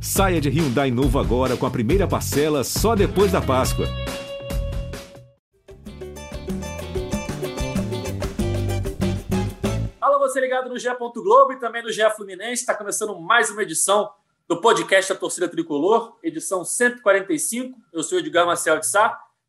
Saia de Hyundai novo agora com a primeira parcela só depois da Páscoa. Alô, você ligado no GE. Globo e também no GE Fluminense. Está começando mais uma edição do podcast da Torcida Tricolor, edição 145. Eu sou Edgar Marcel de Sá.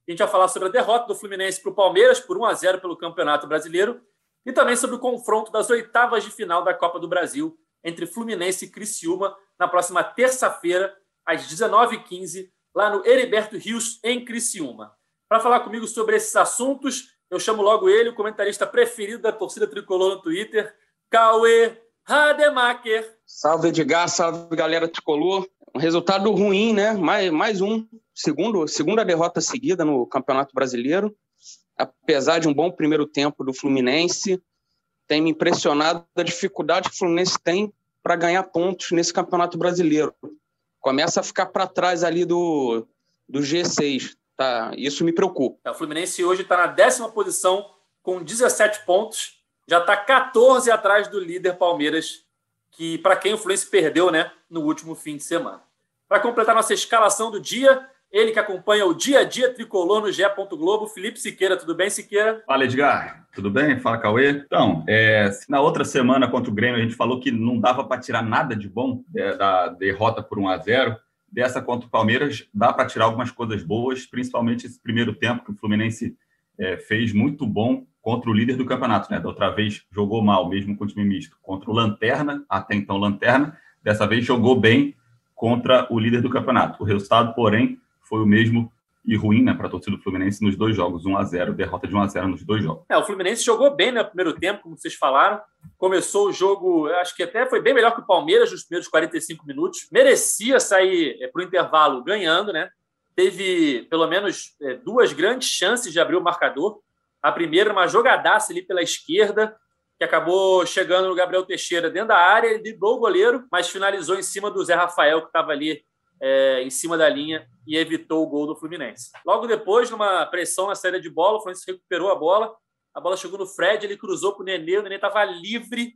A gente vai falar sobre a derrota do Fluminense para o Palmeiras por 1 a 0 pelo Campeonato Brasileiro e também sobre o confronto das oitavas de final da Copa do Brasil entre Fluminense e Criciúma na próxima terça-feira, às 19h15, lá no Heriberto Rios, em Criciúma. Para falar comigo sobre esses assuntos, eu chamo logo ele, o comentarista preferido da torcida tricolor no Twitter, Cauê Rademacher. Salve, Edgar, salve, galera tricolor. Um resultado ruim, né? Mais, mais um, segundo, segunda derrota seguida no Campeonato Brasileiro. Apesar de um bom primeiro tempo do Fluminense, tem me impressionado a dificuldade que o Fluminense tem para ganhar pontos nesse Campeonato Brasileiro. Começa a ficar para trás ali do, do G6. Tá? Isso me preocupa. É, o Fluminense hoje está na décima posição com 17 pontos. Já está 14 atrás do líder Palmeiras, que para quem o Fluminense perdeu né, no último fim de semana. Para completar nossa escalação do dia, ele que acompanha o dia a dia tricolor no GE. Globo, Felipe Siqueira. Tudo bem, Siqueira? Fala, Edgar. Tudo bem? Fala, Cauê. Então, é, na outra semana contra o Grêmio, a gente falou que não dava para tirar nada de bom é, da derrota por 1 a 0 Dessa contra o Palmeiras, dá para tirar algumas coisas boas, principalmente esse primeiro tempo que o Fluminense é, fez muito bom contra o líder do campeonato. Né? Da outra vez jogou mal, mesmo com o time misto, contra o Lanterna, até então Lanterna. Dessa vez jogou bem contra o líder do campeonato. O resultado, porém, foi o mesmo e ruim né, para a torcida do Fluminense nos dois jogos, 1 a 0 derrota de 1 a 0 nos dois jogos. É, o Fluminense jogou bem no primeiro tempo, como vocês falaram. Começou o jogo, acho que até foi bem melhor que o Palmeiras nos primeiros 45 minutos. Merecia sair é, para o intervalo ganhando, né? Teve pelo menos é, duas grandes chances de abrir o marcador. A primeira, uma jogadaça ali pela esquerda, que acabou chegando no Gabriel Teixeira dentro da área, ele driblou o goleiro, mas finalizou em cima do Zé Rafael, que estava ali é, em cima da linha e evitou o gol do Fluminense. Logo depois, numa pressão na saída de bola, o Fluminense recuperou a bola. A bola chegou no Fred, ele cruzou para o Nenê. O Nenê estava livre,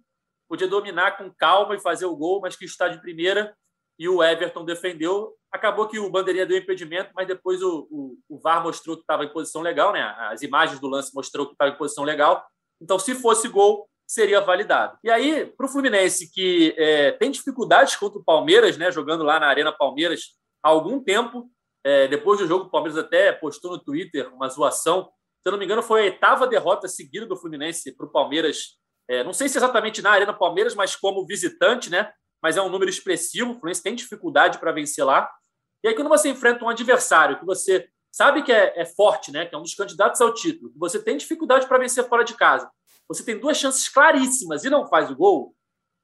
podia dominar com calma e fazer o gol, mas que está de primeira. E o Everton defendeu. Acabou que o Bandeirinha deu impedimento, mas depois o, o, o VAR mostrou que estava em posição legal, né? As imagens do lance mostrou que estava em posição legal. Então, se fosse gol, seria validado. E aí, para o Fluminense, que é, tem dificuldades contra o Palmeiras, né, jogando lá na Arena Palmeiras há algum tempo, é, depois do jogo, o Palmeiras até postou no Twitter uma zoação. Se eu não me engano, foi a oitava derrota seguida do Fluminense para o Palmeiras. É, não sei se exatamente na Arena Palmeiras, mas como visitante, né? Mas é um número expressivo. O Fluminense tem dificuldade para vencer lá. E aí, quando você enfrenta um adversário que você sabe que é, é forte, né? Que é um dos candidatos ao título, que você tem dificuldade para vencer fora de casa, você tem duas chances claríssimas e não faz o gol,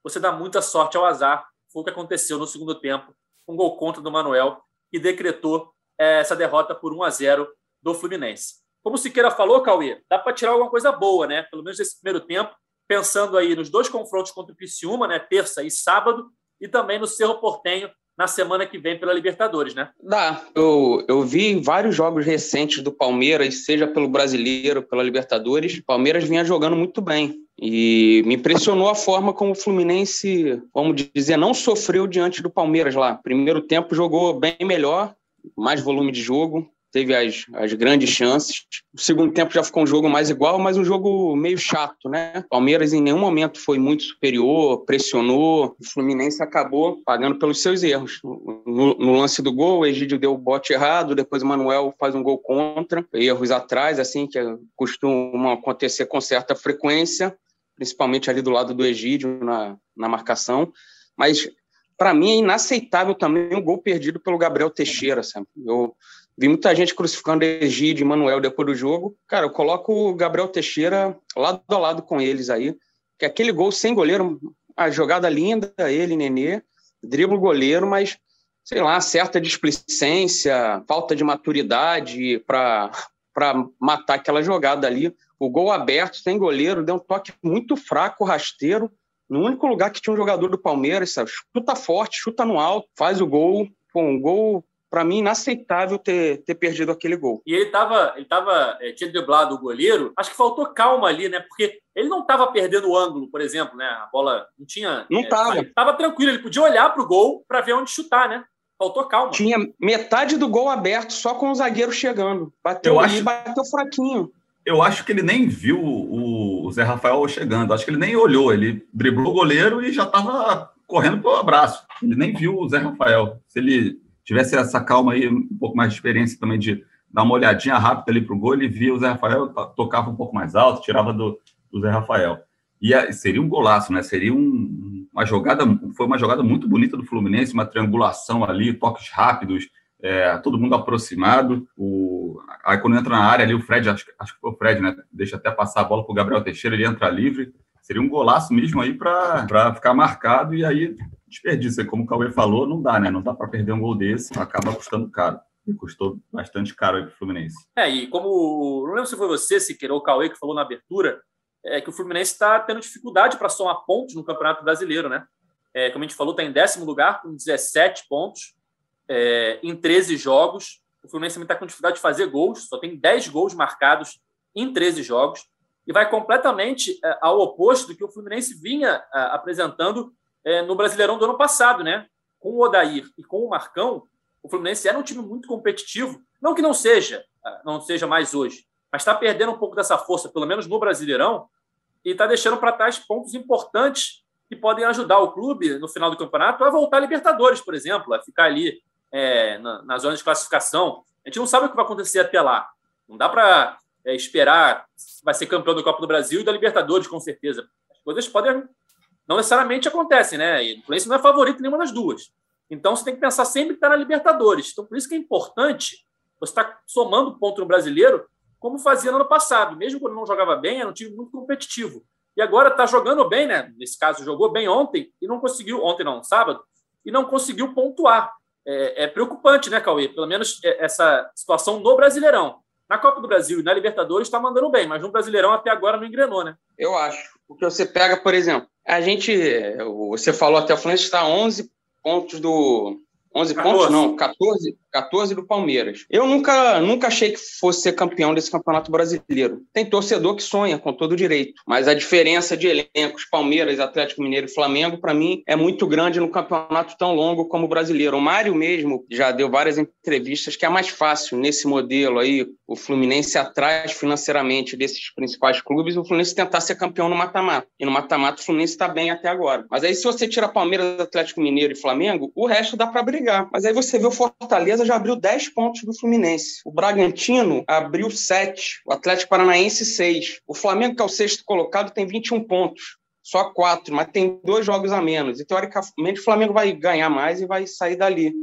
você dá muita sorte ao azar. Foi o que aconteceu no segundo tempo, um gol contra do Manuel, que decretou é, essa derrota por 1 a 0 do Fluminense. Como o Siqueira falou, Cauê, dá para tirar alguma coisa boa, né? Pelo menos nesse primeiro tempo, pensando aí nos dois confrontos contra o Criciúma, né? Terça e sábado, e também no Cerro Portenho, na semana que vem pela Libertadores, né? Dá. Eu, eu vi vários jogos recentes do Palmeiras, seja pelo Brasileiro, pela Libertadores. O Palmeiras vinha jogando muito bem. E me impressionou a forma como o Fluminense, vamos dizer, não sofreu diante do Palmeiras lá. Primeiro tempo jogou bem melhor, mais volume de jogo, teve as, as grandes chances. O segundo tempo já ficou um jogo mais igual, mas um jogo meio chato, né? Palmeiras em nenhum momento foi muito superior, pressionou. O Fluminense acabou pagando pelos seus erros. No, no lance do gol, o Egídio deu o bote errado, depois o Manuel faz um gol contra, erros atrás, assim, que costumam acontecer com certa frequência, principalmente ali do lado do Egídio na, na marcação. Mas para mim é inaceitável também o gol perdido pelo Gabriel Teixeira. Sabe? Eu Vi muita gente crucificando Egídio e Manuel depois do jogo. Cara, eu coloco o Gabriel Teixeira lado a lado com eles aí. Que aquele gol sem goleiro, a jogada linda, ele, Nenê, dribla o goleiro, mas, sei lá, certa displicência, falta de maturidade para matar aquela jogada ali. O gol aberto, sem goleiro, deu um toque muito fraco, rasteiro, no único lugar que tinha um jogador do Palmeiras, sabe? chuta forte, chuta no alto, faz o gol. Pô, um gol para mim, inaceitável ter, ter perdido aquele gol. E ele tava, ele tava, é, tinha driblado o goleiro, acho que faltou calma ali, né? Porque ele não estava perdendo o ângulo, por exemplo, né? A bola não tinha. Não estava. É, tava tranquilo, ele podia olhar para o gol para ver onde chutar, né? Faltou calma. Tinha metade do gol aberto, só com o zagueiro chegando. Bateu Eu ali, acho- bateu fraquinho. Eu acho que ele nem viu o, o Zé Rafael chegando. Acho que ele nem olhou. Ele driblou o goleiro e já estava correndo pro abraço. Ele nem viu o Zé Rafael. Se ele tivesse essa calma aí, um pouco mais de experiência também de dar uma olhadinha rápida ali pro gol, ele via o Zé Rafael, to- tocava um pouco mais alto, tirava do, do Zé Rafael. E seria um golaço, né? Seria um- uma jogada, foi uma jogada muito bonita do Fluminense, uma triangulação ali, toques rápidos, é, todo mundo aproximado. O, aí quando entra na área ali, o Fred, acho, acho que foi o Fred, né? Deixa até passar a bola para o Gabriel Teixeira, ele entra livre. Seria um golaço mesmo aí para ficar marcado e aí desperdício. Como o Cauê falou, não dá, né? Não dá para perder um gol desse, acaba custando caro. E custou bastante caro aí para o Fluminense. É, e como. Não lembro se foi você, Siqueira, ou o Cauê, que falou na abertura, é que o Fluminense está tendo dificuldade para somar pontos no Campeonato Brasileiro, né? É, como a gente falou, está em décimo lugar, com 17 pontos é, em 13 jogos. O Fluminense também está com dificuldade de fazer gols, só tem 10 gols marcados em 13 jogos. E vai completamente é, ao oposto do que o Fluminense vinha é, apresentando é, no Brasileirão do ano passado, né? Com o Odair e com o Marcão, o Fluminense era um time muito competitivo. Não que não seja, ah, não seja mais hoje, mas está perdendo um pouco dessa força, pelo menos no Brasileirão, e está deixando para trás pontos importantes que podem ajudar o clube no final do campeonato a voltar à Libertadores, por exemplo, a ficar ali é, na, na zona de classificação. A gente não sabe o que vai acontecer até lá. Não dá para é, esperar vai ser campeão da Copa do Brasil e da Libertadores, com certeza. As coisas podem. Não necessariamente acontecem, né? E o Fluminense não é favorito nenhuma das duas. Então você tem que pensar sempre que está na Libertadores. Então, por isso que é importante você estar somando ponto no brasileiro, como fazia no ano passado. Mesmo quando não jogava bem, era um time muito competitivo. E agora está jogando bem, né? Nesse caso, jogou bem ontem e não conseguiu, ontem não, sábado, e não conseguiu pontuar. É, é preocupante, né, Cauê? Pelo menos é, essa situação no Brasileirão. Na Copa do Brasil e na Libertadores está mandando bem, mas no Brasileirão até agora não engrenou, né? Eu acho. Porque você pega, por exemplo, a gente. Você falou até o Fluminense está a 11 pontos do. 11 14. pontos, não, 14, 14 do Palmeiras. Eu nunca, nunca achei que fosse ser campeão desse campeonato brasileiro. Tem torcedor que sonha com todo direito, mas a diferença de elencos, Palmeiras, Atlético Mineiro e Flamengo, para mim, é muito grande no campeonato tão longo como o brasileiro. O Mário mesmo já deu várias entrevistas que é mais fácil nesse modelo aí, o Fluminense atrás financeiramente desses principais clubes, o Fluminense tentar ser campeão no mata-mata. E no mata-mata o Fluminense está bem até agora. Mas aí se você tira Palmeiras, Atlético Mineiro e Flamengo, o resto dá para brigar. Mas aí você vê o Fortaleza já abriu 10 pontos do Fluminense. O Bragantino abriu 7. O Atlético Paranaense 6. O Flamengo, que é o sexto colocado, tem 21 pontos. Só quatro, mas tem dois jogos a menos. E teoricamente o Flamengo vai ganhar mais e vai sair dali.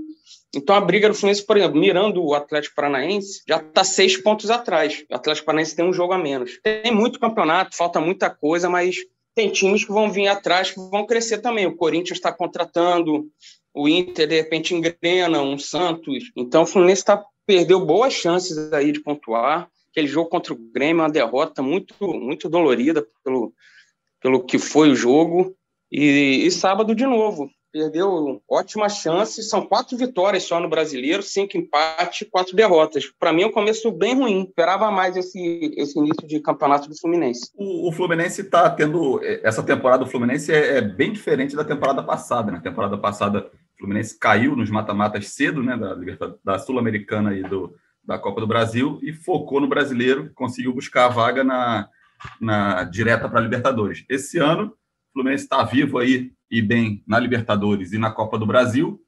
Então a briga do Fluminense, por exemplo, mirando o Atlético Paranaense, já está seis pontos atrás. O Atlético Paranaense tem um jogo a menos. Tem muito campeonato, falta muita coisa, mas tem times que vão vir atrás que vão crescer também. O Corinthians está contratando, o Inter de repente engrena, um Santos. Então o Fluminense tá, perdeu boas chances aí de pontuar. Aquele jogo contra o Grêmio, uma derrota muito, muito dolorida pelo, pelo que foi o jogo. E, e sábado de novo, perdeu ótimas chances. São quatro vitórias só no brasileiro, cinco empates, quatro derrotas. Para mim é um começo bem ruim. Esperava mais esse, esse início de campeonato do Fluminense. O, o Fluminense está tendo. Essa temporada do Fluminense é, é, bem diferente da temporada passada. Na né? temporada passada, Fluminense caiu nos mata-matas cedo, né? Da, da Sul-Americana e do, da Copa do Brasil e focou no brasileiro, conseguiu buscar a vaga na, na direta para a Libertadores. Esse ano, o Fluminense está vivo aí e bem na Libertadores e na Copa do Brasil,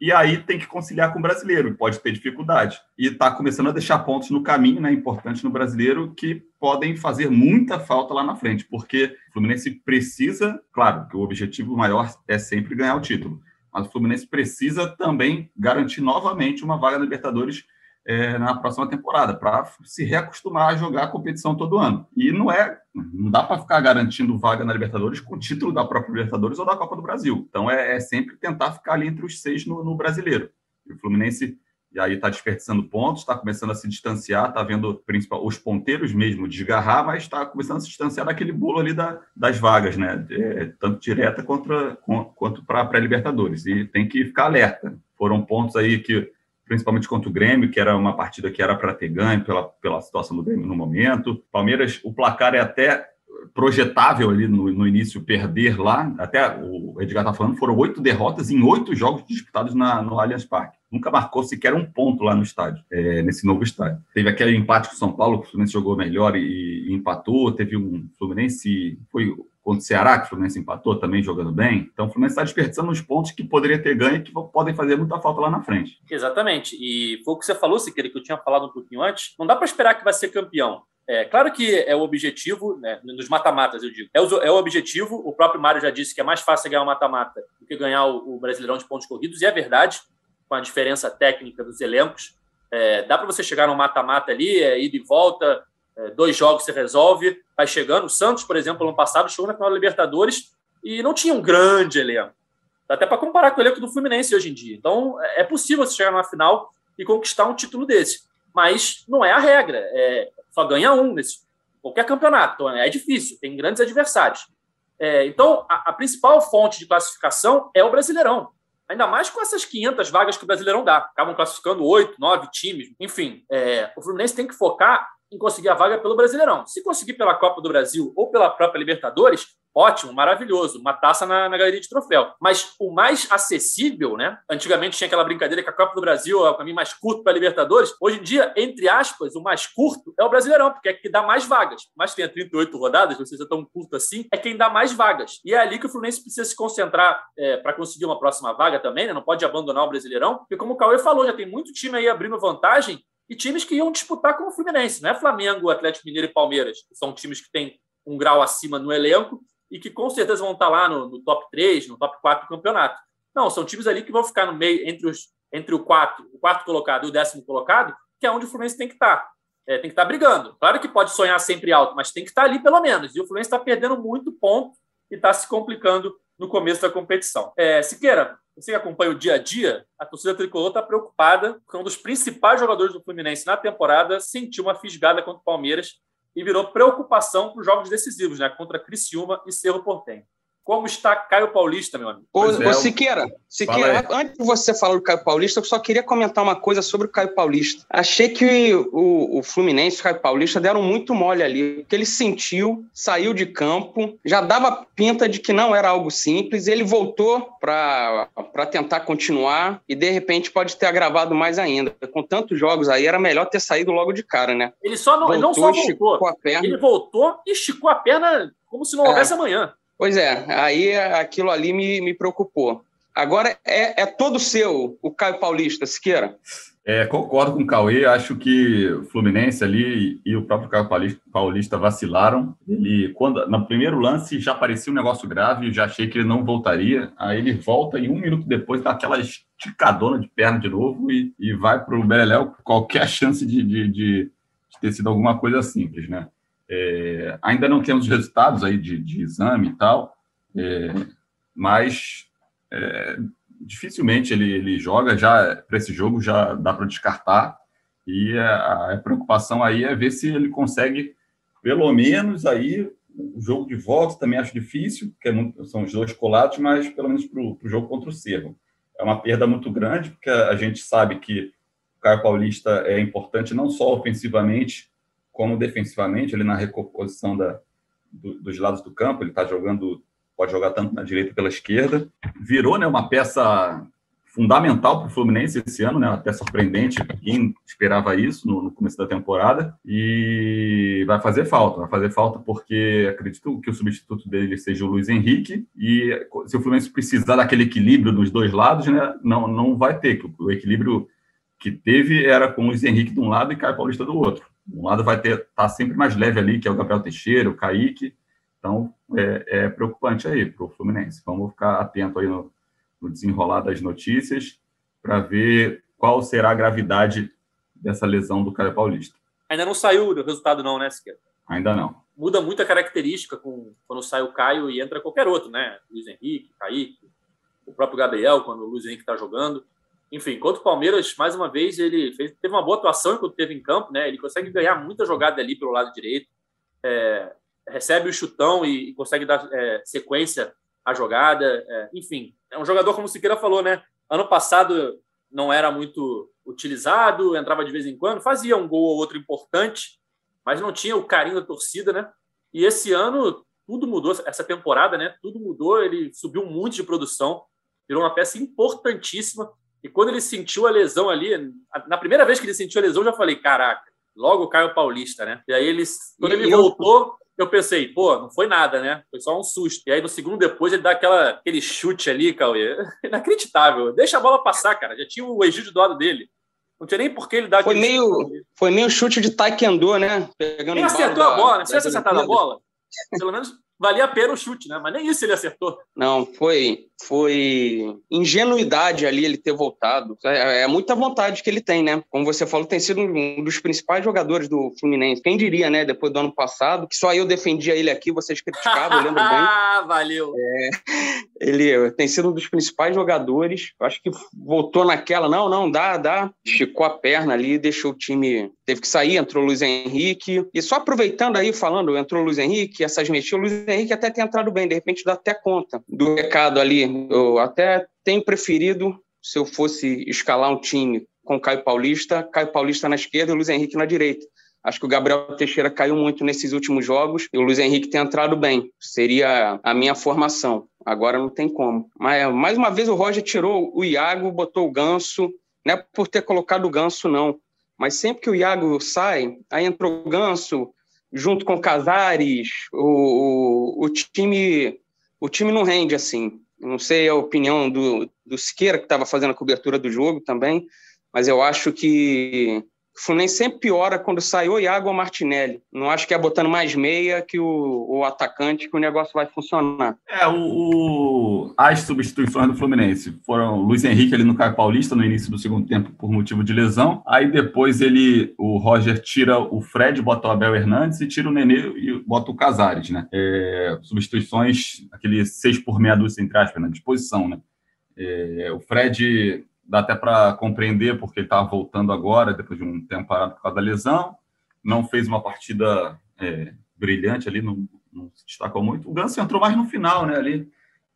e aí tem que conciliar com o brasileiro, pode ter dificuldade. E está começando a deixar pontos no caminho, né, importantes no brasileiro, que podem fazer muita falta lá na frente, porque o Fluminense precisa, claro, que o objetivo maior é sempre ganhar o título, mas o Fluminense precisa também garantir novamente uma vaga na Libertadores é, na próxima temporada, para se reacostumar a jogar a competição todo ano. E não é, não dá para ficar garantindo vaga na Libertadores com o título da própria Libertadores ou da Copa do Brasil. Então é, é sempre tentar ficar ali entre os seis no, no brasileiro. E o Fluminense e aí está desperdiçando pontos, está começando a se distanciar, está vendo principal, os ponteiros mesmo desgarrar, mas está começando a se distanciar daquele bolo ali da, das vagas, né? É, tanto direta contra, quanto para a pré-Libertadores. E tem que ficar alerta. Foram pontos aí que principalmente contra o Grêmio, que era uma partida que era para ter ganho pela, pela situação do Grêmio no momento. Palmeiras, o placar é até projetável ali no, no início perder lá. Até o Edgar está falando, foram oito derrotas em oito jogos disputados na, no Allianz Parque. Nunca marcou sequer um ponto lá no estádio, é, nesse novo estádio. Teve aquele empate com o São Paulo, que o Fluminense jogou melhor e, e empatou. Teve um Fluminense, foi contra o Ceará, que o Fluminense empatou também jogando bem. Então o Fluminense está desperdiçando os pontos que poderia ter ganho e que podem fazer muita falta lá na frente. Exatamente. E foi o que você falou, Siqueira, que eu tinha falado um pouquinho antes. Não dá para esperar que vai ser campeão. É claro que é o objetivo, né, nos mata-matas, eu digo. É o, é o, objetivo. O próprio Mário já disse que é mais fácil ganhar o mata-mata do que ganhar o, o, Brasileirão de pontos corridos, e é verdade, com a diferença técnica dos elencos. É, dá para você chegar no mata-mata ali, é, ida e volta, é, dois jogos você resolve, vai chegando. O Santos, por exemplo, ano passado chegou na final da Libertadores e não tinha um grande elenco. Dá até para comparar com o elenco do Fluminense hoje em dia. Então, é, é possível você chegar na final e conquistar um título desse. Mas não é a regra. É, só ganha um nesse qualquer campeonato. Então é difícil, tem grandes adversários. É, então, a, a, principal fonte de classificação é o Brasileirão. Ainda mais com essas 500 vagas que o Brasileirão dá. Acabam classificando oito, nove times. Enfim, é, o Fluminense tem que focar em conseguir a vaga pelo Brasileirão. Se conseguir pela Copa do Brasil ou pela própria Libertadores, ótimo, maravilhoso, uma taça na, na, galeria de troféu. Mas o mais acessível, né? Antigamente tinha aquela brincadeira que a Copa do Brasil é o caminho mais curto para a Libertadores. Hoje em dia, entre aspas, o mais curto é o Brasileirão, porque é que dá mais vagas. Mas tenha 38 rodadas, não seja tão curto assim, é quem dá mais vagas. E é ali que o Fluminense precisa se concentrar é, para conseguir uma próxima vaga também, né? Não pode abandonar o Brasileirão, porque como o Cauê falou, já tem muito time aí abrindo vantagem e times que iam disputar com o Fluminense, não é Flamengo, Atlético Mineiro e Palmeiras, que são times que têm um grau acima no elenco e que com certeza vão estar lá no, no top 3, no top 4 do campeonato. Não, são times ali que vão ficar no meio, entre, os, entre o, quarto, o quarto colocado e o décimo colocado, que é onde o Fluminense tem que estar. É, tem que estar brigando. Claro que pode sonhar sempre alto, mas tem que estar ali pelo menos. E o Fluminense está perdendo muito ponto e está se complicando no começo da competição. É, Siqueira, você que acompanha o dia a dia, a torcida tricolor está preocupada porque um dos principais jogadores do Fluminense na temporada sentiu uma fisgada contra o Palmeiras e virou preocupação para os jogos decisivos, né, contra Criciúma e Cerro Portenho. Como está Caio Paulista, meu amigo? Ô, é, ô Siqueira, Siqueira antes de você falar do Caio Paulista, eu só queria comentar uma coisa sobre o Caio Paulista. Achei que o, o Fluminense e o Caio Paulista deram muito mole ali, porque ele sentiu, saiu de campo, já dava pinta de que não era algo simples, ele voltou para tentar continuar e de repente pode ter agravado mais ainda. Com tantos jogos aí, era melhor ter saído logo de cara, né? Ele só não, voltou, não só voltou, ele voltou e esticou a perna como se não houvesse é. amanhã. Pois é, aí aquilo ali me, me preocupou. Agora é, é todo seu, o Caio Paulista, Siqueira. É, concordo com o Cauê, acho que o Fluminense ali e o próprio Caio Paulista vacilaram. Ele, quando, no primeiro lance, já parecia um negócio grave, já achei que ele não voltaria. Aí ele volta e um minuto depois dá aquela esticadona de perna de novo e, e vai para o Beleléu qualquer chance de, de, de, de ter sido alguma coisa simples, né? É, ainda não temos resultados aí de, de exame e tal, é, mas é, dificilmente ele, ele joga. Já para esse jogo já dá para descartar. E a, a, preocupação aí é ver se ele consegue, pelo menos aí, o jogo de volta também acho difícil, porque é muito, são os dois colados, mas pelo menos para o jogo contra o Cerro. É uma perda muito grande, porque a gente sabe que o Caio Paulista é importante não só ofensivamente, como defensivamente, ele na recomposição da, do, dos lados do campo, ele está jogando, pode jogar tanto na direita pela esquerda. Virou né, uma peça fundamental para o Fluminense esse ano, né? Até surpreendente, quem esperava isso no, no, começo da temporada. E vai fazer falta, vai fazer falta porque acredito que o substituto dele seja o Luiz Henrique. E se o Fluminense precisar daquele equilíbrio dos dois lados, né? Não, não vai ter. O equilíbrio que teve era com o Luiz Henrique de um lado e Caio Paulista do outro. Um lado vai ter tá sempre mais leve ali, que é o Gabriel Teixeira, o Kaique. Então, é, é preocupante aí para o Fluminense. Vamos ficar atento aí no, no desenrolar das notícias para ver qual será a gravidade dessa lesão do Caio Paulista. Ainda não saiu o resultado não, né, Siqueira? Ainda não. Muda muito a característica com, quando sai o Caio e entra qualquer outro, né? Luiz Henrique, Kaique, o próprio Gabriel, quando o Luiz Henrique está jogando. Enfim, contra o Palmeiras, mais uma vez, ele fez, teve uma boa atuação enquanto esteve em campo, né? Ele consegue ganhar muita jogada ali pelo lado direito, é, recebe o chutão e, e consegue dar é, sequência à jogada. É, enfim, é um jogador, como o Siqueira falou, né? Ano passado não era muito utilizado, entrava de vez em quando, fazia um gol ou outro importante, mas não tinha o carinho da torcida, né? E esse ano tudo mudou, essa temporada, né? Tudo mudou, ele subiu muito de produção, virou uma peça importantíssima. E quando ele sentiu a lesão ali, na primeira vez que ele sentiu a lesão, eu já falei: caraca, logo o Caio Paulista, né? E aí ele, quando e ele eu... voltou, eu pensei, pô, não foi nada, né? Foi só um susto. E aí no segundo depois ele dá aquela, aquele chute ali, Cauê. Inacreditável. Deixa a bola passar, cara. Já tinha o Egídio do lado dele. Não tinha nem por que ele dar foi meio, Foi meio chute de taekwondo, né? Pegando ele acertou a bola, né? Tivesse acertado a bola, pelo menos valia a pena o chute, né? Mas nem isso ele acertou. Não, foi, foi ingenuidade ali ele ter voltado. É, é, muita vontade que ele tem, né? Como você falou, tem sido um dos principais jogadores do Fluminense. Quem diria, né? Depois do ano passado, que só eu defendia ele aqui, vocês criticavam, eu lembro bem. Ah, valeu. É, ele tem sido um dos principais jogadores. Acho que voltou naquela, não, não, dá, dá. Esticou a perna ali, deixou o time. Teve que sair, entrou o Luiz Henrique. E só aproveitando aí, falando, entrou o Luiz Henrique, essas mexidas, o Luiz Henrique até tem entrado bem, de repente dá até conta do recado ali eu até tenho preferido, se eu fosse escalar um time com Caio Paulista, Caio Paulista na esquerda e Luiz Henrique na direita. Acho que o Gabriel Teixeira caiu muito nesses últimos jogos e o Luiz Henrique tem entrado bem. Seria a minha formação. Agora não tem como. Mas mais uma vez o Roger tirou o Iago, botou o Ganso. Não é por ter colocado o Ganso, não. Mas sempre que o Iago sai, aí entrou o Ganso junto com o Casares. O, o, o time o time não rende assim. Não sei a opinião do, do Siqueira, que estava fazendo a cobertura do jogo também, mas eu acho que o Fluminense sempre piora quando sai o Iago ou Martinelli. Não acho que é botando mais meia que o, o atacante que o negócio vai funcionar. É, o, o, as substituições do Fluminense foram Luiz Henrique ali no Caio Paulista no início do segundo tempo por motivo de lesão. Aí depois ele, o Roger tira o Fred, bota o Abel Hernandes e tira o Nenê e bota o Casares, né? É, substituições, aquele seis por meia dúzia, entre aspas, na disposição, né? É, o Fred dá até para compreender porque ele estava voltando agora, depois de um tempo parado por causa da lesão. Não fez uma partida é, brilhante ali, não, não, se destacou muito. O Ganso entrou mais no final, né, ali.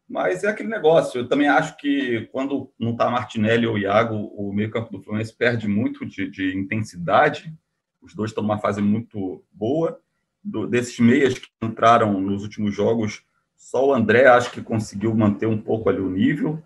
Mas é aquele negócio. Eu também acho que quando não está Martinelli ou Iago, o meio-campo do Fluminense perde muito de, de, intensidade. Os dois estão numa fase muito boa. Do, desses meias que entraram nos últimos jogos, só o André acho que conseguiu manter um pouco ali o nível.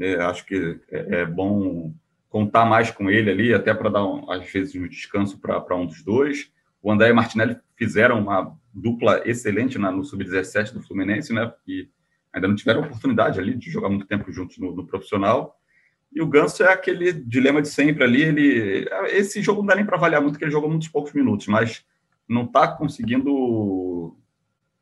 É, acho que é, é, bom contar mais com ele ali, até para dar, às vezes, um descanso para um dos dois. O André e Martinelli fizeram uma dupla excelente na, no Sub-17 do Fluminense, né? E ainda não tiveram oportunidade ali de jogar muito tempo juntos no, no profissional. E o Ganso é aquele dilema de sempre ali. Ele, esse jogo não dá nem para avaliar muito, porque ele jogou muitos poucos minutos, mas não está conseguindo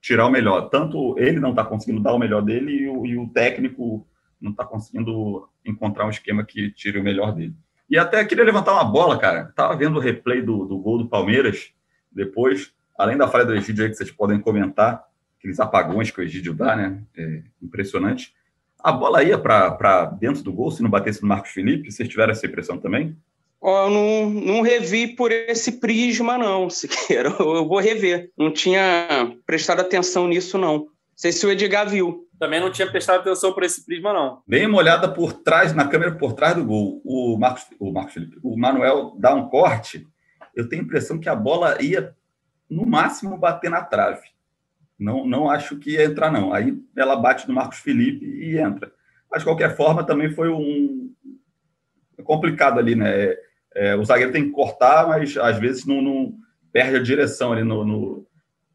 tirar o melhor. Tanto ele não está conseguindo dar o melhor dele e o, e o técnico não está conseguindo encontrar um esquema que tire o melhor dele. E até queria levantar uma bola, cara. Estava vendo o replay do, do gol do Palmeiras depois, além da falha do Egídio aí que vocês podem comentar, aqueles apagões que o Egídio dá, né? É impressionante. A bola ia para dentro do gol se não batesse no Marcos Felipe? Vocês tiveram essa impressão também? Eu não, não revi por esse prisma, não, Siqueira. Eu vou rever. Não tinha prestado atenção nisso, não. Não sei se o Edgar viu também não tinha prestado atenção por esse prisma, não. Dei uma olhada por trás, na câmera por trás do gol. O Marcos, o Marcos Felipe, o Manuel dá um corte. Eu tenho a impressão que a bola ia, no máximo, bater na trave. Não, não acho que ia entrar, não. Aí ela bate no Marcos Felipe e entra. Mas, de qualquer forma, também foi um. Complicado ali, né? É, é, o zagueiro tem que cortar, mas às vezes não, não perde a direção ali no, no,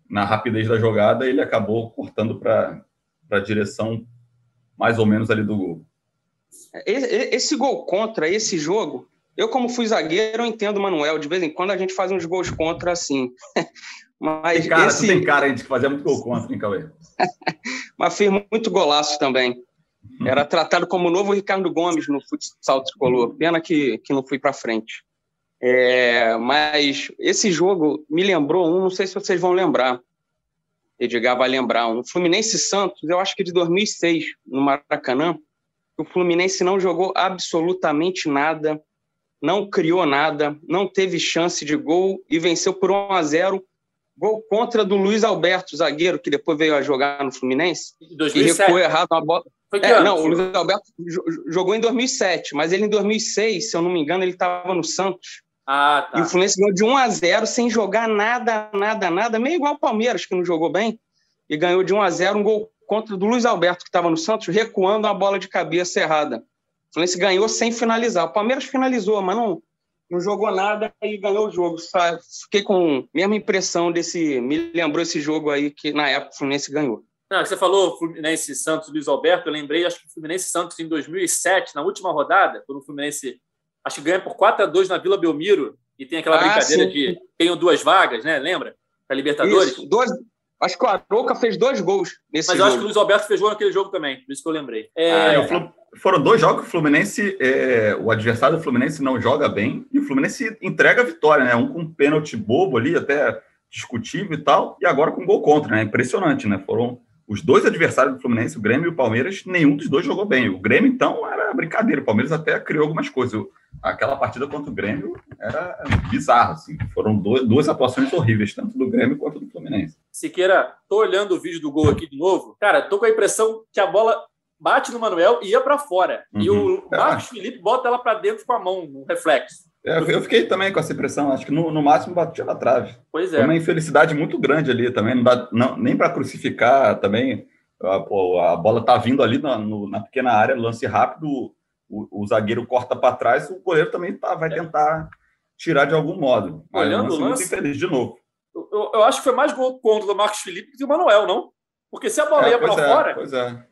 na rapidez da jogada. Ele acabou cortando para para a direção mais ou menos ali do gol. Esse gol contra, esse jogo, eu como fui zagueiro, eu entendo o Manuel. De vez em quando a gente faz uns gols contra assim. Mas tem cara, esse... tem cara de que fazia muito gol contra, hein, Cauê? Mas fez muito golaço também. Uhum. Era tratado como o novo Ricardo Gomes no futsal tricolor. Pena que, que não fui para frente. É, mas esse jogo me lembrou um, não sei se vocês vão lembrar. Edgar vai lembrar, um Fluminense Santos, eu acho que de 2006, no Maracanã, o Fluminense não jogou absolutamente nada, não criou nada, não teve chance de gol e venceu por 1 a 0 Gol contra do Luiz Alberto, zagueiro, que depois veio a jogar no Fluminense. 2007. E recuou errado uma bola. Foi que é, não, o Luiz Alberto jogou em 2007, mas ele em 2006, se eu não me engano, ele estava no Santos. Ah, tá. E o Fluminense ganhou de 1 a 0 sem jogar nada, nada, nada, meio igual o Palmeiras, que não jogou bem, e ganhou de 1 a 0 um gol contra do Luiz Alberto, que estava no Santos, recuando uma bola de cabeça errada. O Fluminense ganhou sem finalizar. O Palmeiras finalizou, mas não, não jogou nada e ganhou o jogo. Fiquei com a mesma impressão desse. Me lembrou esse jogo aí que na época o Fluminense ganhou. Não, você falou Fluminense Santos Luiz Alberto, eu lembrei, acho que o Fluminense Santos em 2007, na última rodada, quando o Fluminense acho que ganha por 4 a 2 na Vila Belmiro e tem aquela ah, brincadeira sim. de tenho duas vagas, né? Lembra? Para Libertadores. Isso, dois, acho que o Arouca fez dois gols nesse Mas jogo. eu acho que o Luiz Alberto fez gol naquele jogo também, por isso que eu lembrei. É... Ah, foram dois jogos que o Fluminense, é, o adversário do Fluminense não joga bem e o Fluminense entrega a vitória, né? Um com um pênalti bobo ali, até discutível e tal, e agora com gol contra, né? Impressionante, né? Foram os dois adversários do Fluminense, o Grêmio e o Palmeiras, nenhum dos dois jogou bem. O Grêmio, então, era brincadeira. O Palmeiras até criou algumas coisas. Aquela partida contra o Grêmio era bizarra, assim. Foram duas atuações horríveis, tanto do Grêmio quanto do Fluminense. Siqueira, tô olhando o vídeo do gol aqui de novo. Cara, tô com a impressão que a bola bate no Manuel e ia para fora. Uhum. E o uhum. Marcos é. Felipe bota ela para dentro com a mão, no reflexo. É, eu fiquei também com essa impressão, acho que no, no máximo batia na trave. Pois é. Foi uma infelicidade muito grande ali também, não dá não, nem para crucificar também. A, a, bola tá vindo ali na, no, na pequena área, lance rápido, o, o zagueiro corta para trás, o goleiro também tá, vai tentar tirar de algum modo. Olhando o lance, muito infeliz de novo. Eu, eu, acho que foi mais gol contra do Marcos Felipe que do Manuel, não? Porque se a bola é, ia para é, fora. Pois é.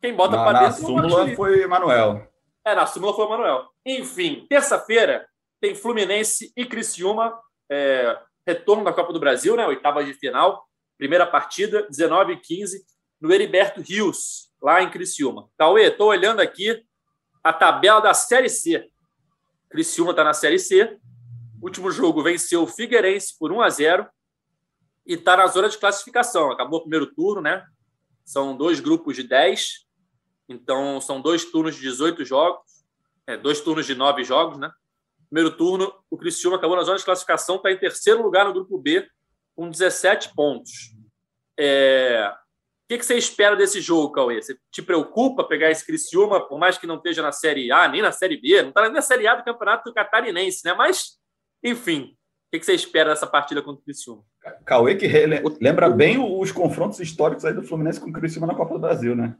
Quem bota para dentro na súmula foi Manuel. É, na súmula foi o Manuel. Enfim, terça-feira tem Fluminense e Criciúma, é, retorno da Copa do Brasil, né? Oitava de final, primeira partida, 19 e 15, no Heriberto Rios, lá em Criciúma. Cauê, estou olhando aqui a tabela da Série C. Criciúma está na Série C. Último jogo venceu o Figueirense por 1 a 0 e está na zona de classificação. Acabou o primeiro turno, né? São dois grupos de 10. Então, são dois turnos de 18 jogos. É, dois turnos de 9 jogos, né? Primeiro turno, o Criciúma acabou na zona de classificação, está em terceiro lugar no grupo B, com 17 pontos. É... O que, que, você espera desse jogo, Cauê? Você te preocupa pegar esse Criciúma, por mais que não esteja na Série A, nem na Série B, não está nem na Série A do Campeonato Catarinense, né? Mas, enfim, o que, que você espera dessa partida contra o Criciúma? Cauê que lembra bem os confrontos históricos aí do Fluminense com o Criciúma na Copa do Brasil, né?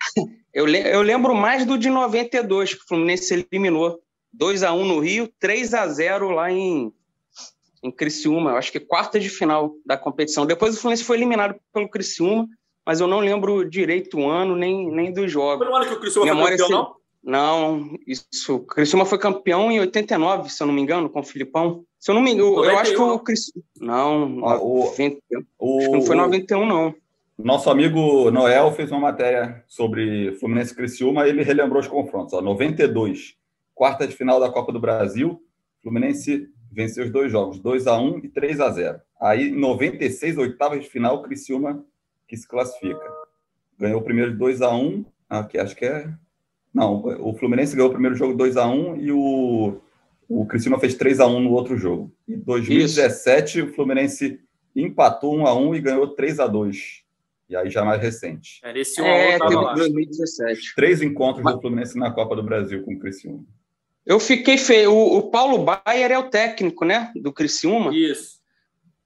Eu, eu lembro mais do de 92, que o Fluminense eliminou 2 a 1 no Rio, 3 a 0 lá em, em Criciúma. Acho que quarta de final da competição. Depois o Fluminense foi eliminado pelo Criciúma, mas eu não lembro direito o ano nem, nem dos jogos. Foi no ano que o Criciúma foi campeão, se... não? Não, isso. O Criciúma foi campeão em 89, se eu não me engano, com o Filipão. Se eu não me engano, eu, eu acho que o Criciúma. Não, ah, o, 90, o, acho que não foi 91, não. Nosso amigo Noel fez uma matéria sobre Fluminense e Criciúma, ele relembrou os confrontos. Ó, 92, quarta de final da Copa do Brasil, Fluminense venceu os dois jogos, 2 a 1 e 3 a 0. Aí, em 96, oitava de final, Criciúma que se classifica. Ganhou o primeiro 2 a 1 aqui acho que é... Não, o Fluminense ganhou o primeiro jogo 2 a 1 e o, o Criciúma fez 3 a 1 no outro jogo. Em 2017, Isso. o Fluminense empatou 1 a 1 e ganhou 3 a 2 e aí já mais recente. É, esse 1 é, 2017. Três encontros Mas... do Fluminense na Copa do Brasil com o Criciúma. Eu fiquei feio. O, o, Paulo Baier é o técnico, né? Do Criciúma. Isso.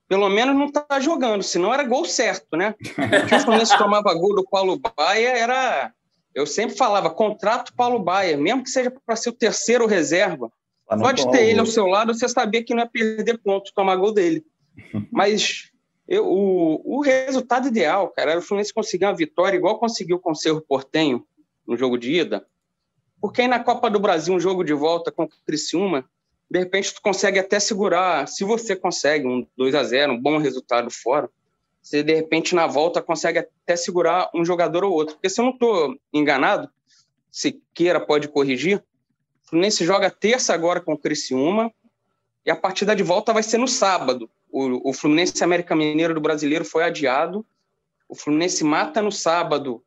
Pelo menos não tá jogando, senão era gol certo, né? o Fluminense tomava gol do Paulo Baier era. Eu sempre falava, contrato Paulo Baier, mesmo que seja para ser o terceiro reserva. Pode ter ele ao seu lado, você sabia que não ia perder ponto tomar gol dele. Mas eu, o, o resultado ideal, cara, era o Fluminense conseguir uma vitória igual conseguiu com o Cerro Portenho no jogo de ida porque aí na Copa do Brasil, um jogo de volta com o Criciúma, de repente tu consegue até segurar, se você consegue um 2 a 0 um bom resultado fora, você de repente na volta consegue até segurar um jogador ou outro. Porque se eu não estou enganado, se queira pode corrigir, o Fluminense joga terça agora com o Criciúma e a partida de volta vai ser no sábado. O, o Fluminense América Mineiro do Brasileiro foi adiado. O Fluminense mata no sábado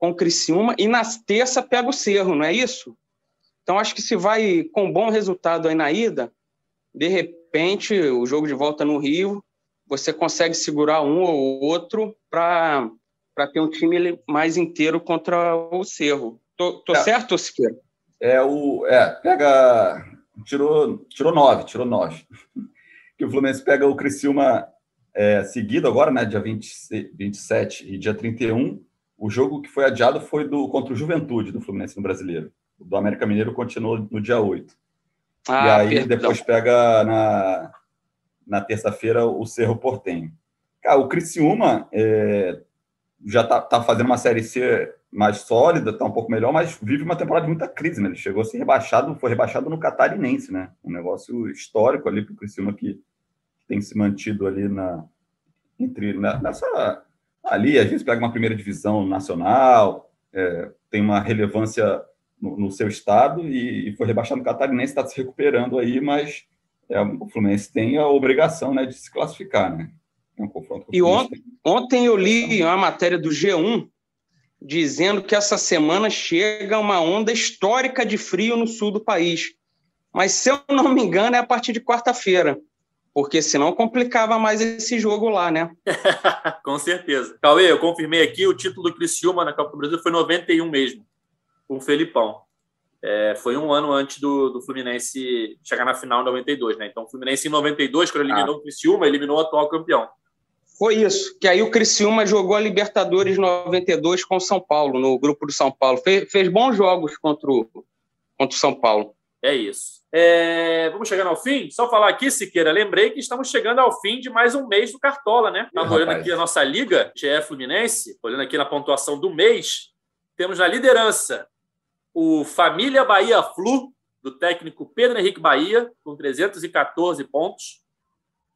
com o Criciúma e na terça pega o Cerro, não é isso? Então acho que se vai com bom resultado aí na ida, de repente o jogo de volta no Rio, você consegue segurar um ou outro para ter um time mais inteiro contra o Cerro. Tô, tô é. certo, Siqueira? É, o, é, pega. Tirou, tirou nove, tirou nove. que o Fluminense pega o Criciúma é, seguido agora, né? Dia 20, 27 e dia 31. O jogo que foi adiado foi do contra o Juventude do Fluminense no Brasileiro. O do América Mineiro continuou no dia 8. Ah, e aí perdão. depois pega na, na terça-feira o Cerro Portenho. Cara, o Criciúma é, já está tá fazendo uma Série C mais sólida, está um pouco melhor, mas vive uma temporada de muita crise, né? Ele chegou a ser rebaixado, foi rebaixado no Catarinense, né? Um negócio histórico ali para o Criciúma que tem se mantido ali na entre nessa ali às vezes pega uma primeira divisão nacional, é, tem uma relevância no, no seu estado e, e, foi rebaixado no Catarinense, está se recuperando aí, mas é, o Fluminense tem a obrigação né, de se classificar, né? É um confronto e ontem, ontem eu li uma matéria do G1 dizendo que essa semana chega uma onda histórica de frio no sul do país. Mas, se eu não me engano, é a partir de quarta-feira. Porque senão complicava mais esse jogo lá, né? com certeza. Cauê, eu confirmei aqui, o título do Criciúma na Copa do Brasil foi 91 mesmo, com o Felipão. É, foi um ano antes do, do Fluminense chegar na final em 92, né? Então, o Fluminense em 92, quando eliminou ah. o Criciúma, eliminou o atual campeão. Foi isso, que aí o Criciúma jogou a Libertadores 92 com o São Paulo, no grupo do São Paulo. Fez, fez bons jogos contra o, contra o São Paulo. É isso. É, vamos chegando ao fim? Só falar aqui, Siqueira, lembrei que estamos chegando ao fim de mais um mês do Cartola, né? Estamos olhando aqui a nossa liga, GE Fluminense, olhando aqui na pontuação do mês, temos na liderança o Família Bahia Flu, do técnico Pedro Henrique Bahia, com 314 pontos.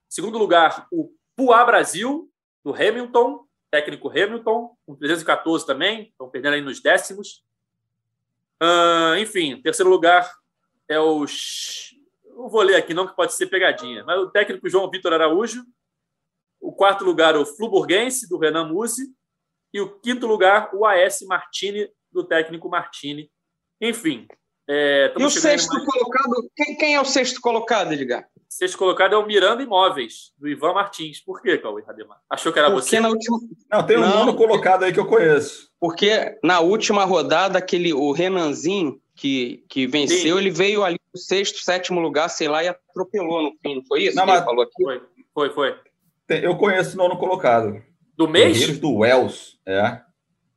Em segundo lugar, o Puá Brasil, do Hamilton, técnico Hamilton, com 314 também, estão perdendo aí nos décimos. Uh, enfim, terceiro lugar é o. Não vou ler aqui, não, que pode ser pegadinha, mas o técnico João Vitor Araújo. O quarto lugar, o Fluburguense, do Renan Musi. E o quinto lugar, o AS Martini, do técnico Martini. Enfim. É, e o sexto mais... colocado, quem, quem, é o sexto colocado, Edgar? Sexto colocado é o Miranda Imóveis, do Ivan Martins. Por quê, Cauê Rademar? Achou que era Porque você? Na última... Não, tem um Não, nono colocado aí que eu conheço. Porque na última rodada, aquele, o Renanzinho, que, que venceu, Sim. ele veio ali no sexto, sétimo lugar, sei lá, e atropelou no fim. Não foi isso não, mas... falou aqui? Foi, foi, foi. Eu conheço o nono colocado. Do mês? Guerreiros do Wells, é.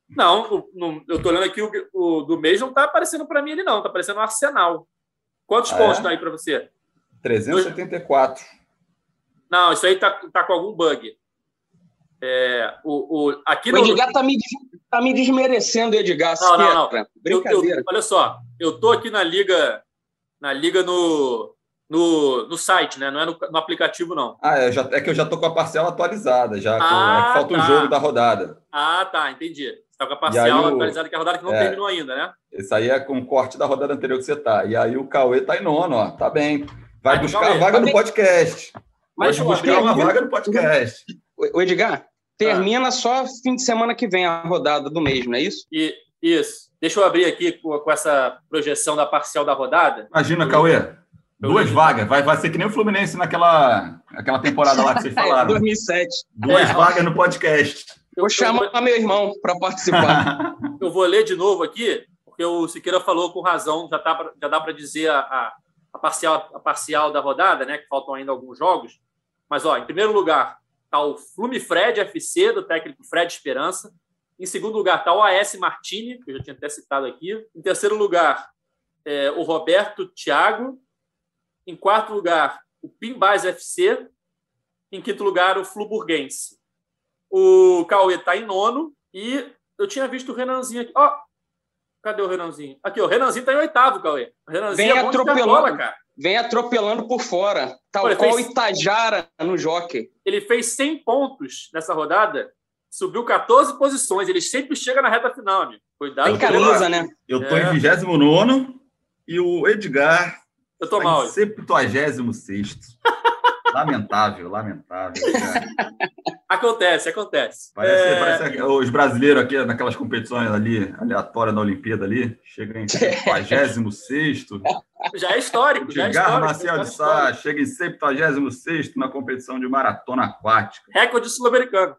Não, eu tô olhando aqui, o, o do mês não tá aparecendo para mim ele não, tá aparecendo o Arsenal. Quantos ah, pontos é? tá aí para você? 374. Não, isso aí tá, tá com algum bug. É, o, o, aqui o Edgar no... tá, me, tá me desmerecendo, Edgar. Não, não, não. Brincadeira. Eu, eu, olha só, eu tô aqui na liga, na liga no, no, no site, né? Não é no, no aplicativo, não. Ah, é, já, é que eu já tô com a parcela atualizada, já. Ah, é falta tá. um jogo da rodada. Ah, tá, entendi. Você tá com a parcial aí, atualizada, que é a rodada que não é, terminou ainda, né? Isso aí é com o corte da rodada anterior que você tá. E aí o Cauê tá em nono, ó. Tá bem. Vai buscar a vaga no podcast. Mas Pode buscar uma vaga no podcast. O Edgar, termina ah. só fim de semana que vem a rodada do mês, não é isso? E, isso. Deixa eu abrir aqui com, com essa projeção da parcial da rodada. Imagina, Cauê. Duas vagas. Vai, vai ser que nem o Fluminense naquela aquela temporada lá que vocês falaram. 2007. Duas é. vagas no podcast. Eu vou chamar eu... meu irmão para participar. eu vou ler de novo aqui, porque o Siqueira falou com razão, já, tá, já dá para dizer a, a, a, parcial, a parcial da rodada, né? Que faltam ainda alguns jogos. Mas, ó, em primeiro lugar, está o Flume Fred FC, do técnico Fred Esperança. Em segundo lugar, está o AS Martini, que eu já tinha até citado aqui. Em terceiro lugar, é, o Roberto Thiago. Em quarto lugar, o Pimbás FC. Em quinto lugar, o Fluburguense. O Cauê está em nono. E eu tinha visto o Renanzinho aqui. Ó, oh, cadê o Renanzinho? Aqui, o Renanzinho está em oitavo, Cauê. O Renanzinho vem é atropelando, bola, cara. Vem atropelando por fora. Tal Pô, qual fez... Itajara no jockey. Ele fez 100 pontos nessa rodada subiu 14 posições. Ele sempre chega na reta final, amigo. Cuidado. Tem camisa, né? Eu tô é. em 29 e o Edgar eu tô mal. 76. Lamentável, lamentável. acontece, acontece. Parece, é... parece os brasileiros aqui naquelas competições ali, aleatórias na Olimpíada ali, chega em 76. Já é histórico. Já é histórico, Marcial de Sá chega em 76 na competição de maratona aquática. Recorde sul-americano.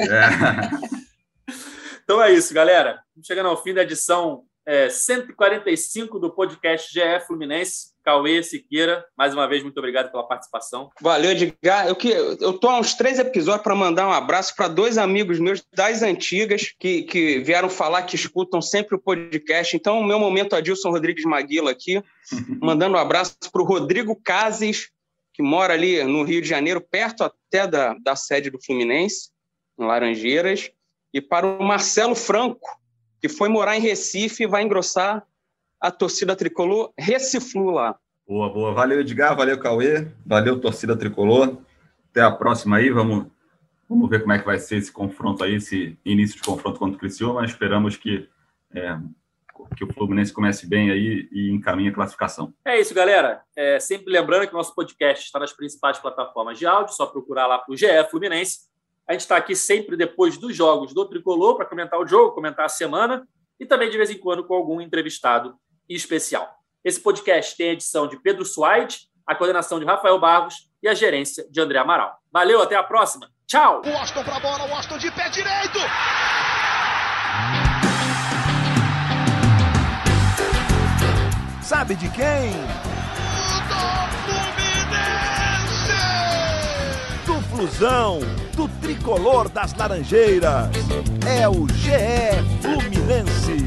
É. Então é isso, galera. Chegando ao fim da edição é, 145 do podcast GE Fluminense. Cauê Siqueira, mais uma vez, muito obrigado pela participação. Valeu, Edgar. Eu, que, eu tô há uns três episódios para mandar um abraço para dois amigos meus das antigas que, que vieram falar que escutam sempre o podcast. Então, o meu momento Adilson Rodrigues Maguila aqui, mandando um abraço para o Rodrigo Cases, que mora ali no Rio de Janeiro, perto até da, da sede do Fluminense, em Laranjeiras, e para o Marcelo Franco, que foi morar em Recife e vai engrossar a torcida tricolor reciflu lá. Boa, boa. Valeu, Edgar. Valeu, Cauê. Valeu, torcida tricolor. Até a próxima aí. Vamos, vamos ver como é que vai ser esse confronto aí, esse início de confronto contra o Criciúma. Esperamos que, é, que o Fluminense comece bem aí e encaminhe a classificação. É isso, galera. É, sempre lembrando que o nosso podcast está nas principais plataformas de áudio. Só procurar lá para o GE Fluminense. A gente está aqui sempre depois dos jogos do Tricolor para comentar o jogo, comentar a semana e também de vez em quando com algum entrevistado especial. Esse podcast tem a edição de Pedro Suaide, a coordenação de Rafael Barros e a gerência de André Amaral. Valeu, até a próxima. Tchau! O Washington para a bola, o Washington de pé direito! Sabe de quem? Do Fluminense! Do Flusão, do tricolor das Laranjeiras. É o GE Fluminense.